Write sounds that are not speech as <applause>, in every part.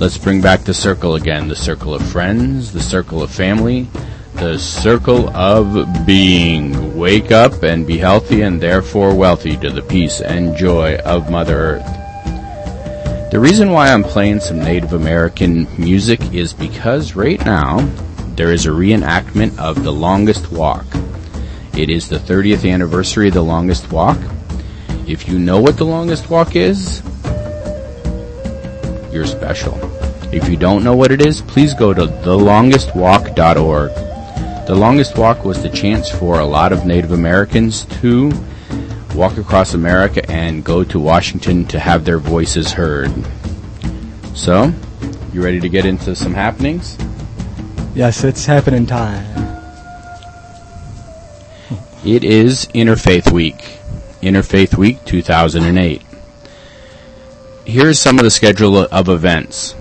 Let's bring back the circle again the circle of friends, the circle of family, the circle of being. Wake up and be healthy and therefore wealthy to the peace and joy of Mother Earth. The reason why I'm playing some Native American music is because right now there is a reenactment of The Longest Walk. It is the 30th anniversary of The Longest Walk. If you know what The Longest Walk is, you're special. If you don't know what it is, please go to thelongestwalk.org. The Longest Walk was the chance for a lot of Native Americans to walk across America and go to Washington to have their voices heard. So, you ready to get into some happenings? Yes, it's happening time. It is Interfaith Week. Interfaith Week 2008. Here's some of the schedule of events.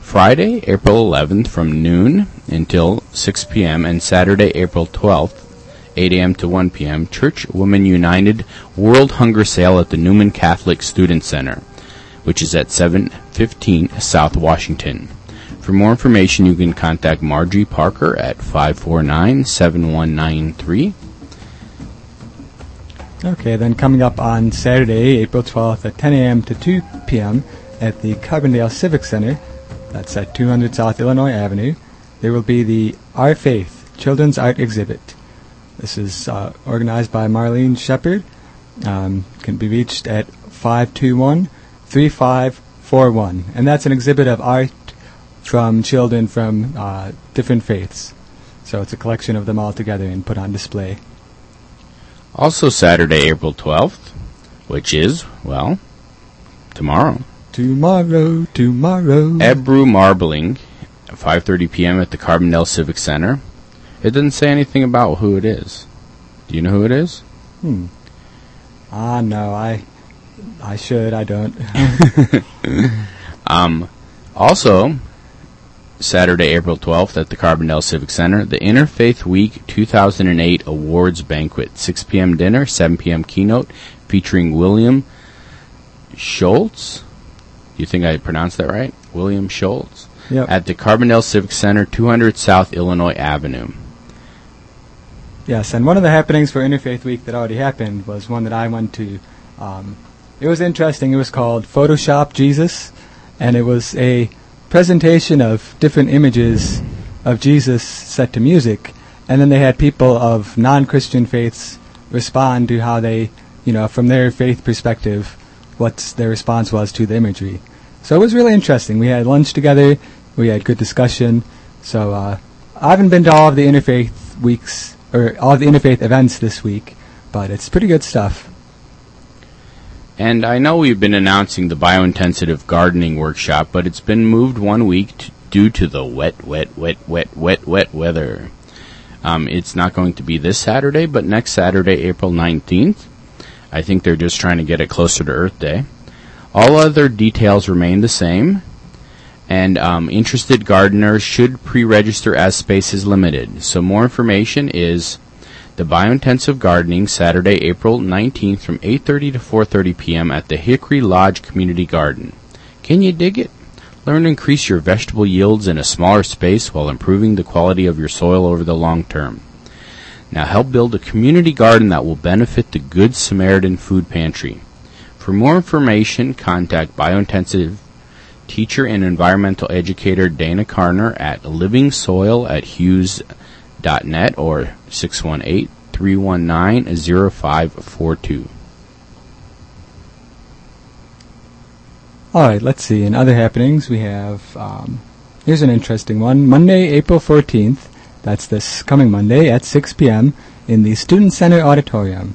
Friday, April 11th from noon until 6 p.m. and Saturday, April 12th, 8 a.m. to 1 p.m. Church Women United World Hunger Sale at the Newman Catholic Student Center, which is at 715 South Washington. For more information, you can contact Margie Parker at 549 7193. Okay, then coming up on Saturday, April 12th at 10 a.m. to 2 p.m. at the Carbondale Civic Center, that's at 200 South Illinois Avenue, there will be the Our Faith Children's Art Exhibit. This is uh, organized by Marlene Shepard. Um, can be reached at 521 3541. And that's an exhibit of art from children from uh, different faiths. So it's a collection of them all together and put on display. Also Saturday, April 12th, which is, well, tomorrow. Tomorrow, tomorrow. Ebru Marbling, 5.30 p.m. at the Carbondale Civic Center. It doesn't say anything about who it is. Do you know who it is? Hmm. Ah, no, I, I should, I don't. <laughs> um, also, Saturday, April 12th at the Carbondale Civic Center, the Interfaith Week 2008 Awards Banquet. 6 p.m. dinner, 7 p.m. keynote featuring William Schultz. Do you think I pronounced that right? William Schultz. Yep. At the Carbondale Civic Center, 200 South Illinois Avenue. Yes, and one of the happenings for Interfaith Week that already happened was one that I went to. Um, it was interesting. It was called Photoshop Jesus, and it was a presentation of different images of Jesus set to music, and then they had people of non-Christian faiths respond to how they, you know, from their faith perspective, what their response was to the imagery. So it was really interesting. We had lunch together, we had good discussion. So uh, I haven't been to all of the interfaith weeks or all of the interfaith events this week, but it's pretty good stuff. And I know we've been announcing the biointensive gardening workshop, but it's been moved one week due to the wet, wet, wet, wet, wet, wet weather. Um, it's not going to be this Saturday, but next Saturday, April 19th. I think they're just trying to get it closer to Earth Day. All other details remain the same, and um, interested gardeners should pre-register as space is limited. So more information is the biointensive gardening Saturday, April 19th from 8:30 to 4:30 p.m. at the Hickory Lodge Community Garden. Can you dig it? Learn to increase your vegetable yields in a smaller space while improving the quality of your soil over the long term. Now help build a community garden that will benefit the Good Samaritan Food Pantry. For more information, contact Biointensive teacher and environmental educator Dana Carner at livingsoil at hughes.net or 618 319 0542. All right, let's see. In other happenings, we have um, here's an interesting one. Monday, April 14th. That's this coming Monday at 6 p.m. in the Student Center Auditorium.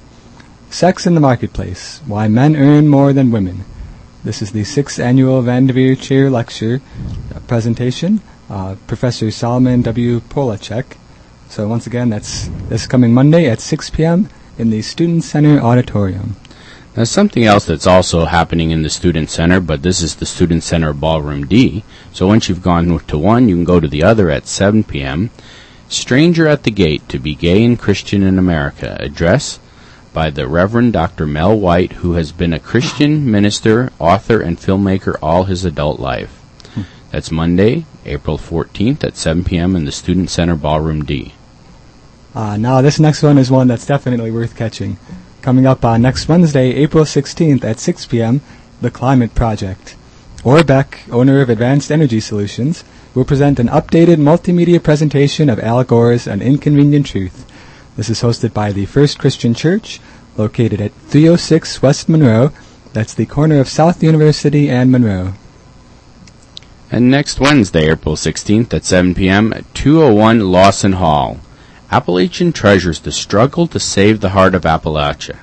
Sex in the Marketplace Why Men Earn More Than Women. This is the sixth annual Vanderveer Chair Lecture presentation. Uh, Professor Solomon W. Polachek. So, once again, that's this coming Monday at 6 p.m. in the Student Center Auditorium. Now, something else that's also happening in the Student Center, but this is the Student Center Ballroom D. So once you've gone to one, you can go to the other at 7 p.m. Stranger at the Gate to be Gay and Christian in America. Address by the Reverend Dr. Mel White, who has been a Christian minister, author, and filmmaker all his adult life. Hmm. That's Monday, April 14th at 7 p.m. in the Student Center Ballroom D. Uh, now, this next one is one that's definitely worth catching. Coming up on next Wednesday, April 16th at 6 p.m., The Climate Project. Orr Beck, owner of Advanced Energy Solutions, will present an updated multimedia presentation of Al Gore's An Inconvenient Truth. This is hosted by the First Christian Church, located at 306 West Monroe. That's the corner of South University and Monroe. And next Wednesday, April 16th at 7 p.m. 201 Lawson Hall. Appalachian Treasures, the struggle to save the heart of Appalachia.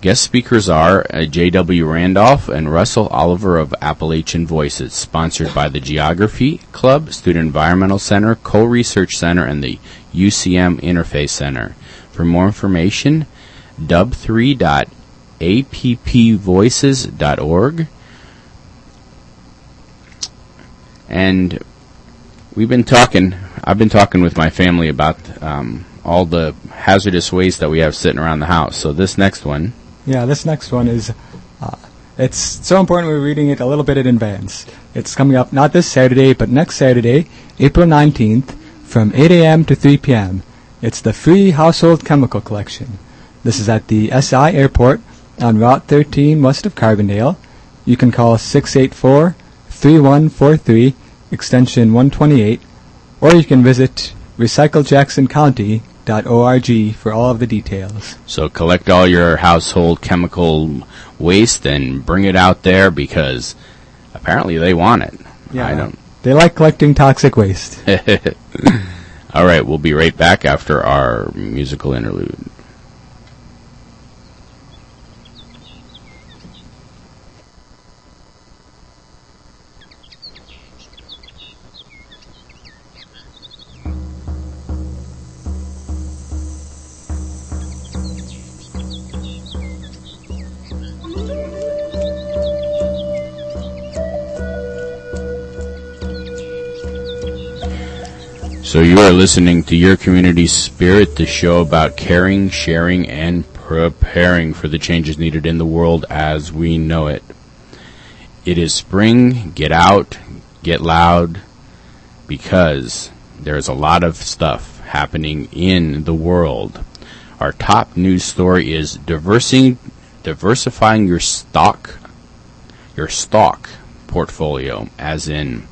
Guest speakers are uh, J.W. Randolph and Russell Oliver of Appalachian Voices, sponsored by the Geography Club, Student Environmental Center, Coal Research Center, and the UCM Interfaith Center. For more information, dub3.appvoices.org. And we've been talking, I've been talking with my family about um, all the hazardous waste that we have sitting around the house. So this next one yeah, this next one is. Uh, it's so important we're reading it a little bit in advance. It's coming up not this Saturday, but next Saturday, April 19th, from 8 a.m. to 3 p.m. It's the free household chemical collection. This is at the SI Airport on Route 13 west of Carbondale. You can call 684 3143, extension 128, or you can visit Recycle Jackson org for all of the details. So collect all your household chemical waste and bring it out there because apparently they want it. Yeah, I don't. They like collecting toxic waste. <laughs> all right, we'll be right back after our musical interlude. So you are listening to Your Community Spirit, the show about caring, sharing, and preparing for the changes needed in the world as we know it. It is spring, get out, get loud, because there's a lot of stuff happening in the world. Our top news story is diversing, diversifying your stock, your stock portfolio, as in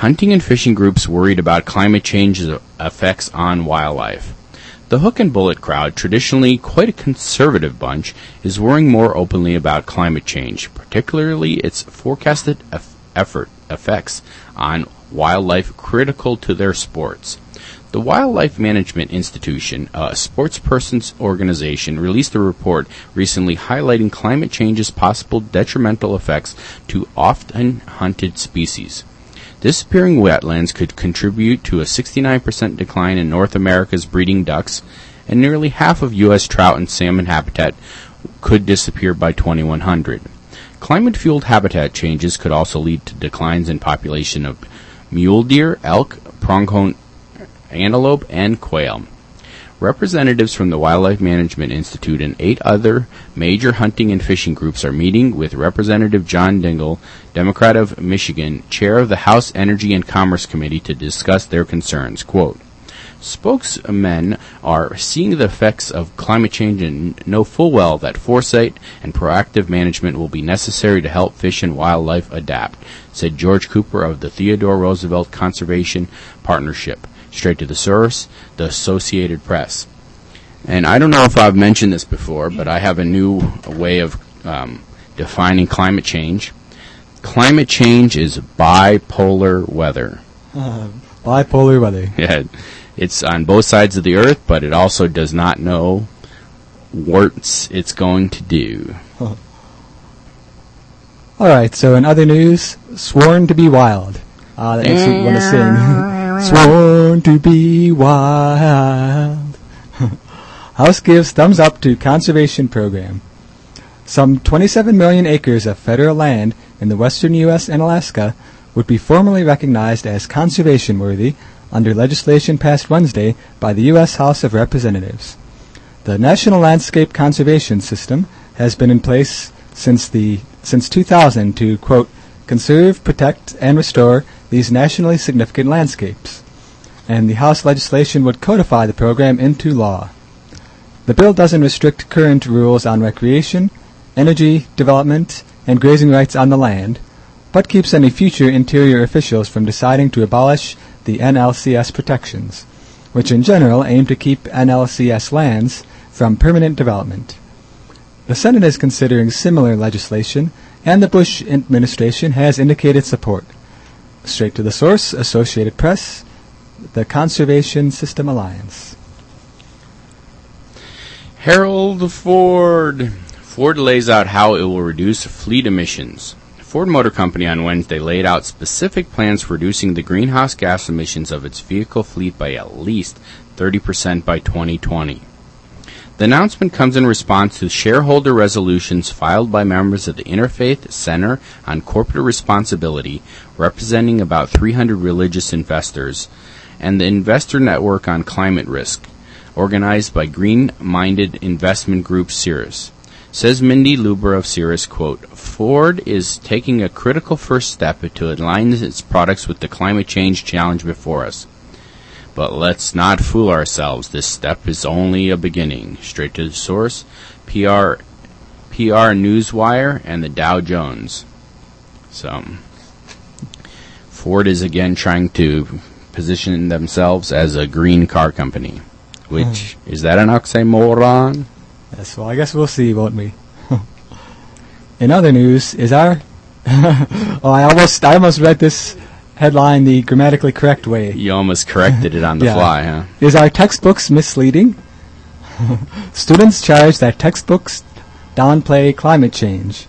Hunting and fishing groups worried about climate change's effects on wildlife. The hook and bullet crowd, traditionally quite a conservative bunch, is worrying more openly about climate change, particularly its forecasted effort effects on wildlife critical to their sports. The Wildlife Management Institute, a sportspersons organization, released a report recently highlighting climate change's possible detrimental effects to often hunted species. Disappearing wetlands could contribute to a 69% decline in North America's breeding ducks, and nearly half of U.S. trout and salmon habitat could disappear by 2100. Climate fueled habitat changes could also lead to declines in population of mule deer, elk, pronghorn antelope, and quail. Representatives from the Wildlife Management Institute and eight other major hunting and fishing groups are meeting with Representative John Dingell, Democrat of Michigan, chair of the House Energy and Commerce Committee, to discuss their concerns. Quote, Spokesmen are seeing the effects of climate change and know full well that foresight and proactive management will be necessary to help fish and wildlife adapt, said George Cooper of the Theodore Roosevelt Conservation Partnership straight to the source, the Associated Press. And I don't know if I've mentioned this before, but I have a new way of um, defining climate change. Climate change is bipolar weather. Uh, bipolar weather. Yeah, it's on both sides of the earth, but it also does not know what it's going to do. <laughs> All right, so in other news, Sworn to be Wild. Uh, that makes me want to sing. <laughs> <laughs> Sworn to be wild. <laughs> House gives thumbs up to conservation program. Some 27 million acres of federal land in the western U.S. and Alaska would be formally recognized as conservation worthy under legislation passed Wednesday by the U.S. House of Representatives. The National Landscape Conservation System has been in place since the since 2000 to quote conserve, protect, and restore these nationally significant landscapes. And the House legislation would codify the program into law. The bill doesn't restrict current rules on recreation, energy, development, and grazing rights on the land, but keeps any future interior officials from deciding to abolish the NLCS protections, which in general aim to keep NLCS lands from permanent development. The Senate is considering similar legislation, and the Bush administration has indicated support. Straight to the source, Associated Press, the Conservation System Alliance. Harold Ford. Ford lays out how it will reduce fleet emissions. Ford Motor Company on Wednesday laid out specific plans for reducing the greenhouse gas emissions of its vehicle fleet by at least 30% by 2020. The announcement comes in response to shareholder resolutions filed by members of the Interfaith Center on Corporate Responsibility, representing about 300 religious investors, and the Investor Network on Climate Risk, organized by Green Minded Investment Group Ceres. Says Mindy Lubber of Ceres, quote, Ford is taking a critical first step to align its products with the climate change challenge before us. But let's not fool ourselves. This step is only a beginning. Straight to the source, PR, PR Newswire, and the Dow Jones. So, Ford is again trying to position themselves as a green car company. Which, hmm. is that an oxymoron? Yes, well, I guess we'll see, won't we? <laughs> In other news, is our <laughs> oh, I almost I almost read this headline the grammatically correct way. You almost corrected it on the <laughs> Yeah. fly, huh? Is our textbooks misleading? <laughs> Students charge that textbooks downplay climate change.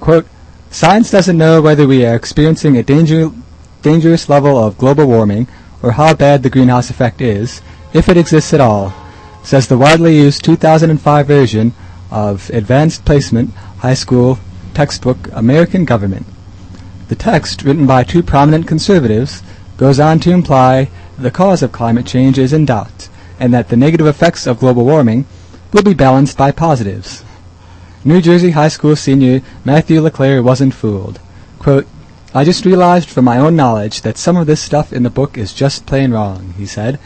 Quote, Science doesn't know whether we are experiencing a danger, dangerous level of global warming or how bad the greenhouse effect is, if it exists at all, says the widely used 2005 version of Advanced Placement High School textbook American Government. The text, written by two prominent conservatives, goes on to imply the cause of climate change is in doubt, and that the negative effects of global warming will be balanced by positives. New Jersey high school senior Matthew LaClair wasn't fooled. Quote, I just realized from my own knowledge that some of this stuff in the book is just plain wrong, he said.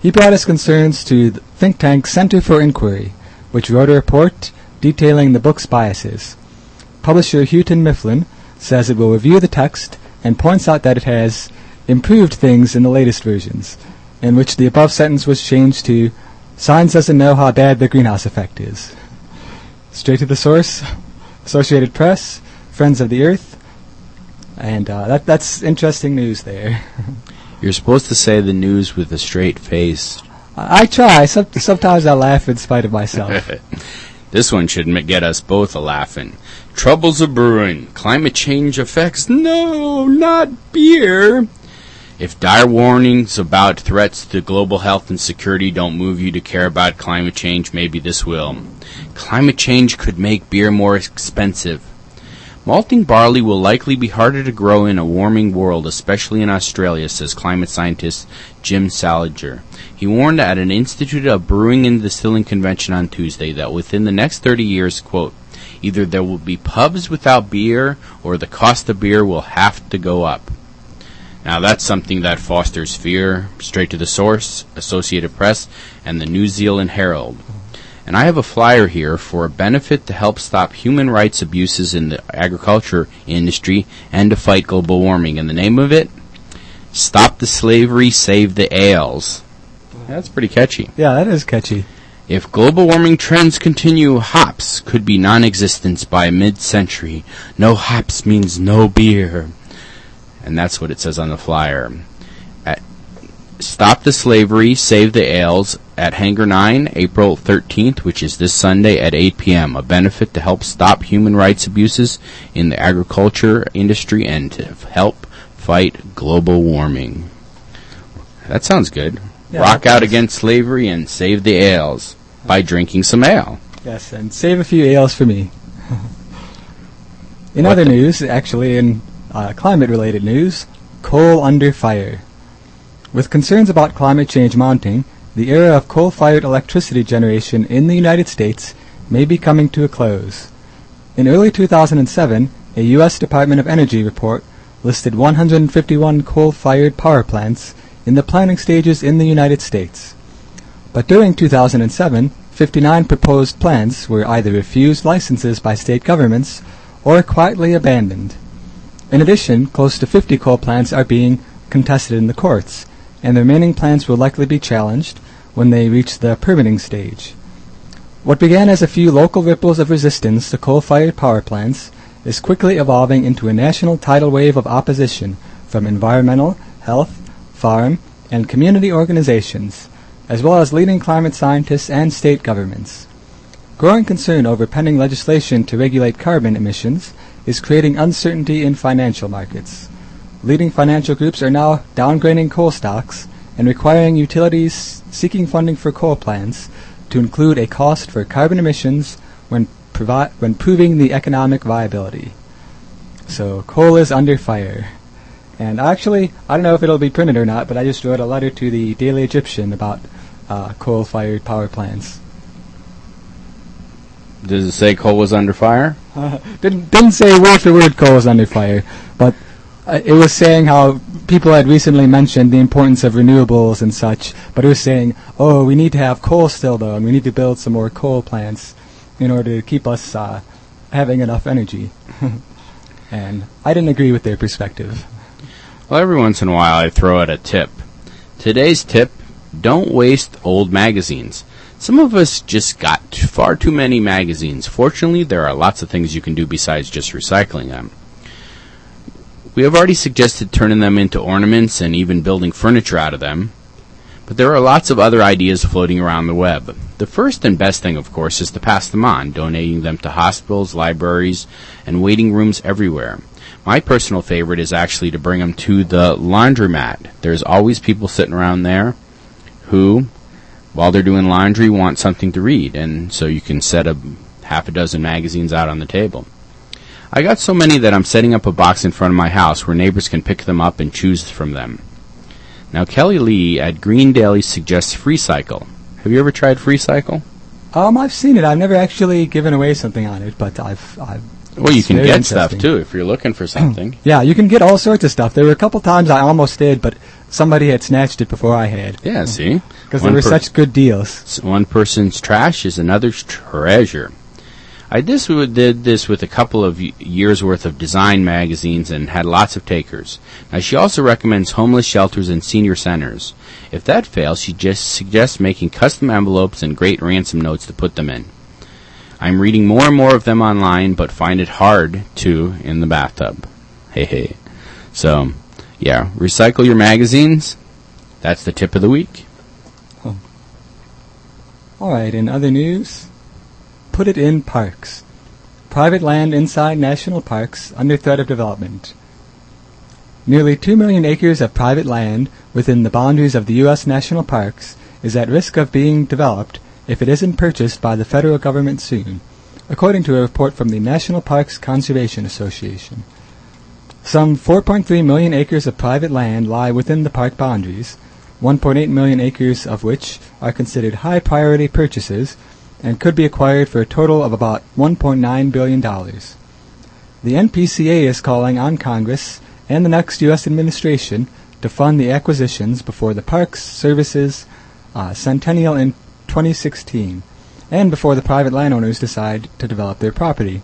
He brought his concerns to the think tank Center for Inquiry, which wrote a report detailing the book's biases. Publisher Houghton Mifflin says it will review the text and points out that it has improved things in the latest versions, in which the above sentence was changed to Science doesn't know how bad the greenhouse effect is. Straight to the source, Associated Press, Friends of the Earth, and uh, that that's interesting news there. <laughs> You're supposed to say the news with a straight face. I, I try. Some, sometimes I laugh in spite of myself. <laughs> This one should get us both a laughing. Troubles are brewing. Climate change affects. No, not beer. If dire warnings about threats to global health and security don't move you to care about climate change, maybe this will. Climate change could make beer more expensive. Malting barley will likely be harder to grow in a warming world, especially in Australia, says climate scientist Jim Salinger. He warned at an Institute of Brewing and Distilling convention on Tuesday that within the next 30 years, quote, either there will be pubs without beer or the cost of beer will have to go up. Now that's something that fosters fear, straight to the source, Associated Press, and the New Zealand Herald. And I have a flyer here for a benefit to help stop human rights abuses in the agriculture industry and to fight global warming. And the name of it? Stop the Slavery, Save the Ales. That's pretty catchy. Yeah, that is catchy. If global warming trends continue, hops could be non-existent by mid-century. No hops means no beer. And that's what it says on the flyer. At Stop the Slavery, Save the Ales at Hangar 9, April 13th, which is this Sunday at 8 p.m. A benefit to help stop human rights abuses in the agriculture industry and to help fight global warming. That sounds good. Yeah, Rock out against slavery and save the ales by drinking some ale. Yes, and save a few ales for me. <laughs> in What other the- news, actually in uh, climate-related news, coal under fire. With concerns about climate change mounting, the era of coal-fired electricity generation in the United States may be coming to a close. In early 2007, a U.S. Department of Energy report listed 151 coal-fired power plants in the planning stages in the United States. But during 2007, 59 proposed plants were either refused licenses by state governments or quietly abandoned. In addition, close to 50 coal plants are being contested in the courts, and the remaining plants will likely be challenged when they reach the permitting stage. What began as a few local ripples of resistance to coal-fired power plants is quickly evolving into a national tidal wave of opposition from environmental, health, farm, and community organizations, as well as leading climate scientists and state governments. Growing concern over pending legislation to regulate carbon emissions is creating uncertainty in financial markets. Leading financial groups are now downgrading coal stocks and requiring utilities seeking funding for coal plants to include a cost for carbon emissions when, provi- when proving the economic viability. So coal is under fire. And actually, I don't know if it'll be printed or not, but I just wrote a letter to the Daily Egyptian about uh, coal-fired power plants. Does it say coal was under fire? Uh, <laughs> didn't didn't say word for word coal was under fire, but uh, it was saying how people had recently mentioned the importance of renewables and such, but it was saying, oh, we need to have coal still though, and we need to build some more coal plants in order to keep us uh, having enough energy. <laughs> and I didn't agree with their perspective. Well, every once in a while I throw out a tip. Today's tip don't waste old magazines. Some of us just got far too many magazines. Fortunately, there are lots of things you can do besides just recycling them. We have already suggested turning them into ornaments and even building furniture out of them, but there are lots of other ideas floating around the web. The first and best thing, of course, is to pass them on, donating them to hospitals, libraries, and waiting rooms everywhere. My personal favorite is actually to bring them to the laundromat. There's always people sitting around there who while they're doing laundry want something to read, and so you can set a half a dozen magazines out on the table. I got so many that I'm setting up a box in front of my house where neighbors can pick them up and choose from them. Now, Kelly Lee at Green Daily suggests FreeCycle. Have you ever tried FreeCycle? Um, I've seen it. I've never actually given away something on it, but I've. I've well, you can get stuff too if you're looking for something. <clears throat> Yeah, you can get all sorts of stuff. There were a couple times I almost did, but somebody had snatched it before I had yeah, see? because they were per- such good deals. One person's trash is another's treasure. I this did this with a couple of years worth of design magazines and had lots of takers. Now she also recommends homeless shelters and senior centers. If that fails, she just suggests making custom envelopes and great ransom notes to put them in. I'm reading more and more of them online, but find it hard to in the bathtub. Hey hey. So, yeah, recycle your magazines. That's the tip of the week. All right, in other news, put it in parks. Private land inside national parks under threat of development. Nearly 2 million acres of private land within the boundaries of the U.S. national parks is at risk of being developed if it isn't purchased by the federal government soon, according to a report from the National Parks Conservation Association. Some 4.3 million acres of private land lie within the park boundaries, 1.8 million acres of which are considered high priority purchases and could be acquired for a total of about $1.9 billion. The NPCA is calling on Congress and the next U.S. administration to fund the acquisitions before the Parks Services uh, Centennial in 2016 and before the private landowners decide to develop their property.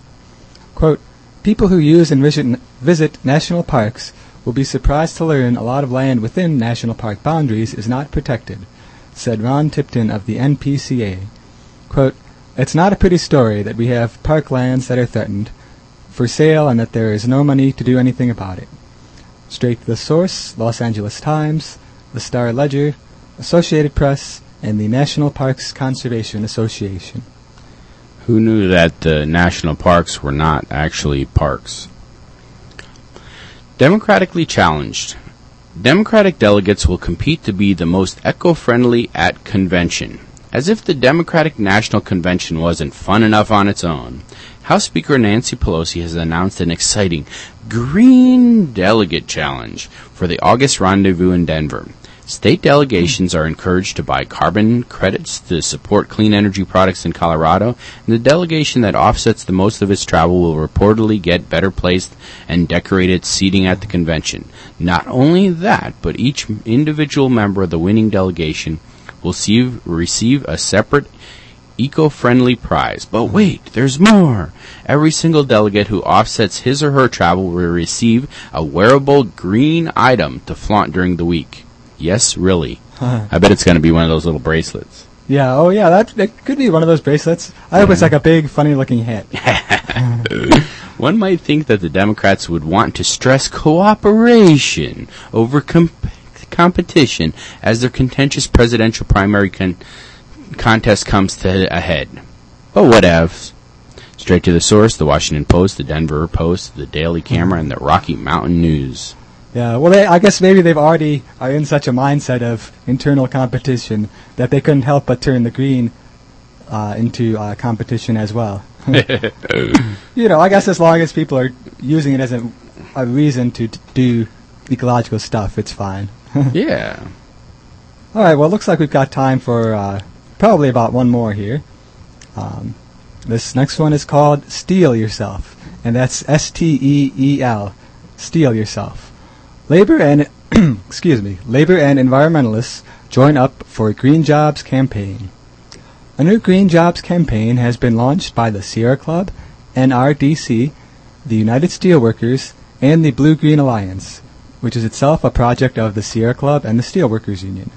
Quote, People who use and visit, visit national parks will be surprised to learn a lot of land within national park boundaries is not protected, said Ron Tipton of the NPCA. It's not a pretty story that we have park lands that are threatened for sale and that there is no money to do anything about it. Straight to the source, Los Angeles Times, the Star Ledger, Associated Press, and the National Parks Conservation Association. Who knew that the national parks were not actually parks? Democratically challenged. Democratic delegates will compete to be the most eco friendly at convention. As if the Democratic National Convention wasn't fun enough on its own, House Speaker Nancy Pelosi has announced an exciting Green Delegate Challenge for the August rendezvous in Denver. State delegations are encouraged to buy carbon credits to support clean energy products in Colorado, and the delegation that offsets the most of its travel will reportedly get better placed and decorated seating at the convention. Not only that, but each individual member of the winning delegation will see, receive a separate eco-friendly prize. But wait, there's more. Every single delegate who offsets his or her travel will receive a wearable green item to flaunt during the week. Yes, really. <laughs> I bet it's going to be one of those little bracelets. Yeah, oh yeah, that, that could be one of those bracelets. I hope it's mm-hmm. like a big, funny looking hat. <laughs> <laughs> One might think that the Democrats would want to stress cooperation over com- competition as their contentious presidential primary con- contest comes to a head. But whatevs. Straight to the source, the Washington Post, the Denver Post, the Daily Camera, and the Rocky Mountain News. Yeah, well, they, I guess maybe they've already are in such a mindset of internal competition that they couldn't help but turn the green uh, into uh, competition as well. <laughs> you know, I guess as long as people are using it as a, a reason to do ecological stuff, it's fine. <laughs> yeah. All right, well, it looks like we've got time for uh, probably about one more here. Um, this next one is called Steel Yourself, and that's S T E E L, Steel Yourself. Labor and <clears throat> excuse me, labor and environmentalists join up for a Green Jobs campaign. A new Green Jobs campaign has been launched by the Sierra Club, NRDC, the United Steelworkers, and the Blue Green Alliance, which is itself a project of the Sierra Club and the Steelworkers Union.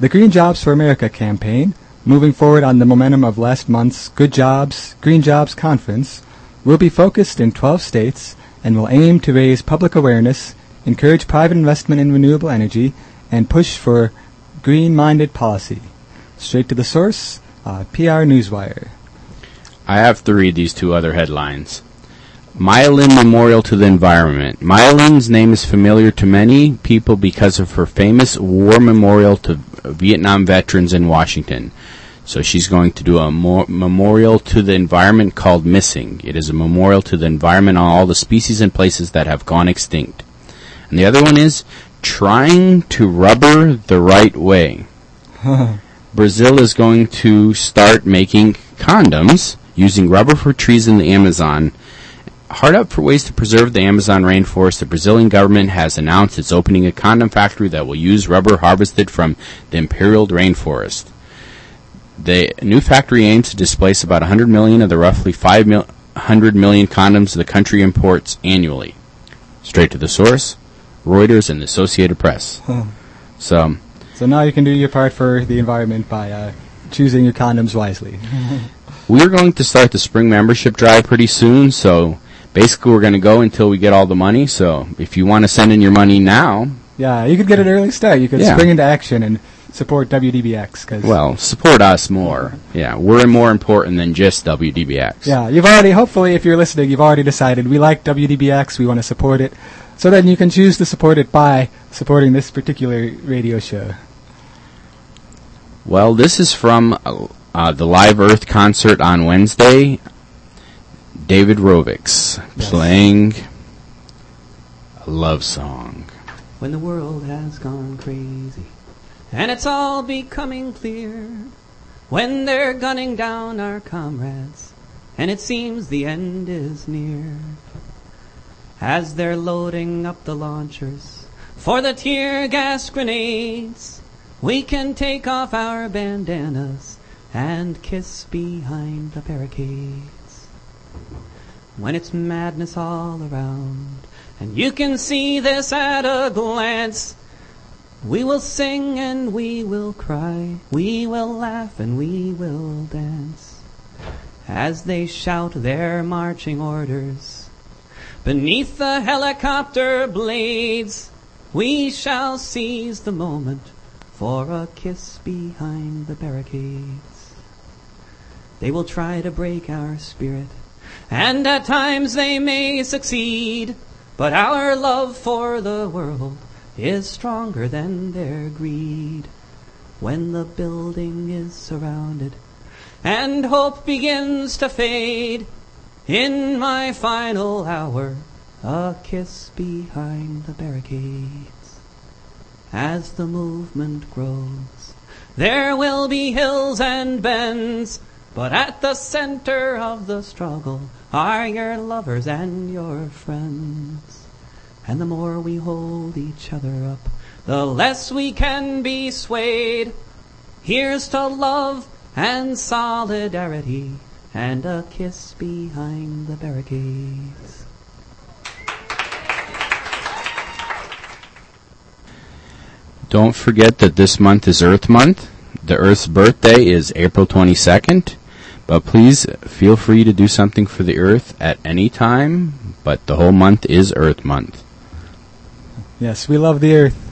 The Green Jobs for America campaign, moving forward on the momentum of last month's Good Jobs, Green Jobs conference, will be focused in 12 states and will aim to raise public awareness, encourage private investment in renewable energy, and push for green-minded policy. Straight to the source, uh, PR Newswire. I have to read these two other headlines. Maya Lin Memorial to the Environment. Maya Lin's name is familiar to many people because of her famous war memorial to Vietnam veterans in Washington. So she's going to do a mo- memorial to the environment called Missing. It is a memorial to the environment on all the species and places that have gone extinct. And the other one is trying to rubber the right way. <laughs> Brazil is going to start making condoms using rubber for trees in the Amazon. Hard up for ways to preserve the Amazon rainforest, the Brazilian government has announced it's opening a condom factory that will use rubber harvested from the imperial rainforest. The new factory aims to displace about 100 million of the roughly 500 million condoms the country imports annually. Straight to the source, Reuters and the Associated Press. So, So now you can do your part for the environment by uh, choosing your condoms wisely. <laughs> we're going to start the spring membership drive pretty soon, so basically we're going to go until we get all the money. So if you want to send in your money now, yeah, you could get an early start. You could Yeah. spring into action and support WDBX. Cause, well, support us more. Yeah, we're more important than just WDBX. Yeah, you've already, hopefully, if you're listening, you've already decided we like WDBX, we want to support it. So then you can choose to support it by supporting this particular radio show. Well, this is from uh, uh, the Live Earth concert on Wednesday. David Rovics Yes. playing a love song. when the world has gone crazy and it's all becoming clear when they're gunning down our comrades and it seems the end is near as they're loading up the launchers for the tear gas grenades we can take off our bandanas and kiss behind the barricades when it's madness all around and you can see this at a glance. We will sing and we will cry. We will laugh and we will dance. As they shout their marching orders. Beneath the helicopter blades, we shall seize the moment for a kiss behind the barricades. They will try to break our spirit, and at times they may succeed. But our love for the world is stronger than their greed. When the building is surrounded and hope begins to fade, in my final hour, a kiss behind the barricades. as the movement grows. There will be hills and bends, but at the center of the struggle are your lovers and your friends. And the more we hold each other up, the less we can be swayed. Here's to love and solidarity and a kiss behind the barricades. Don't forget that this month is Earth Month. The Earth's birthday is April 22nd. But please feel free to do something for the earth at any time, but the whole month is Earth Month. Yes, we love the earth.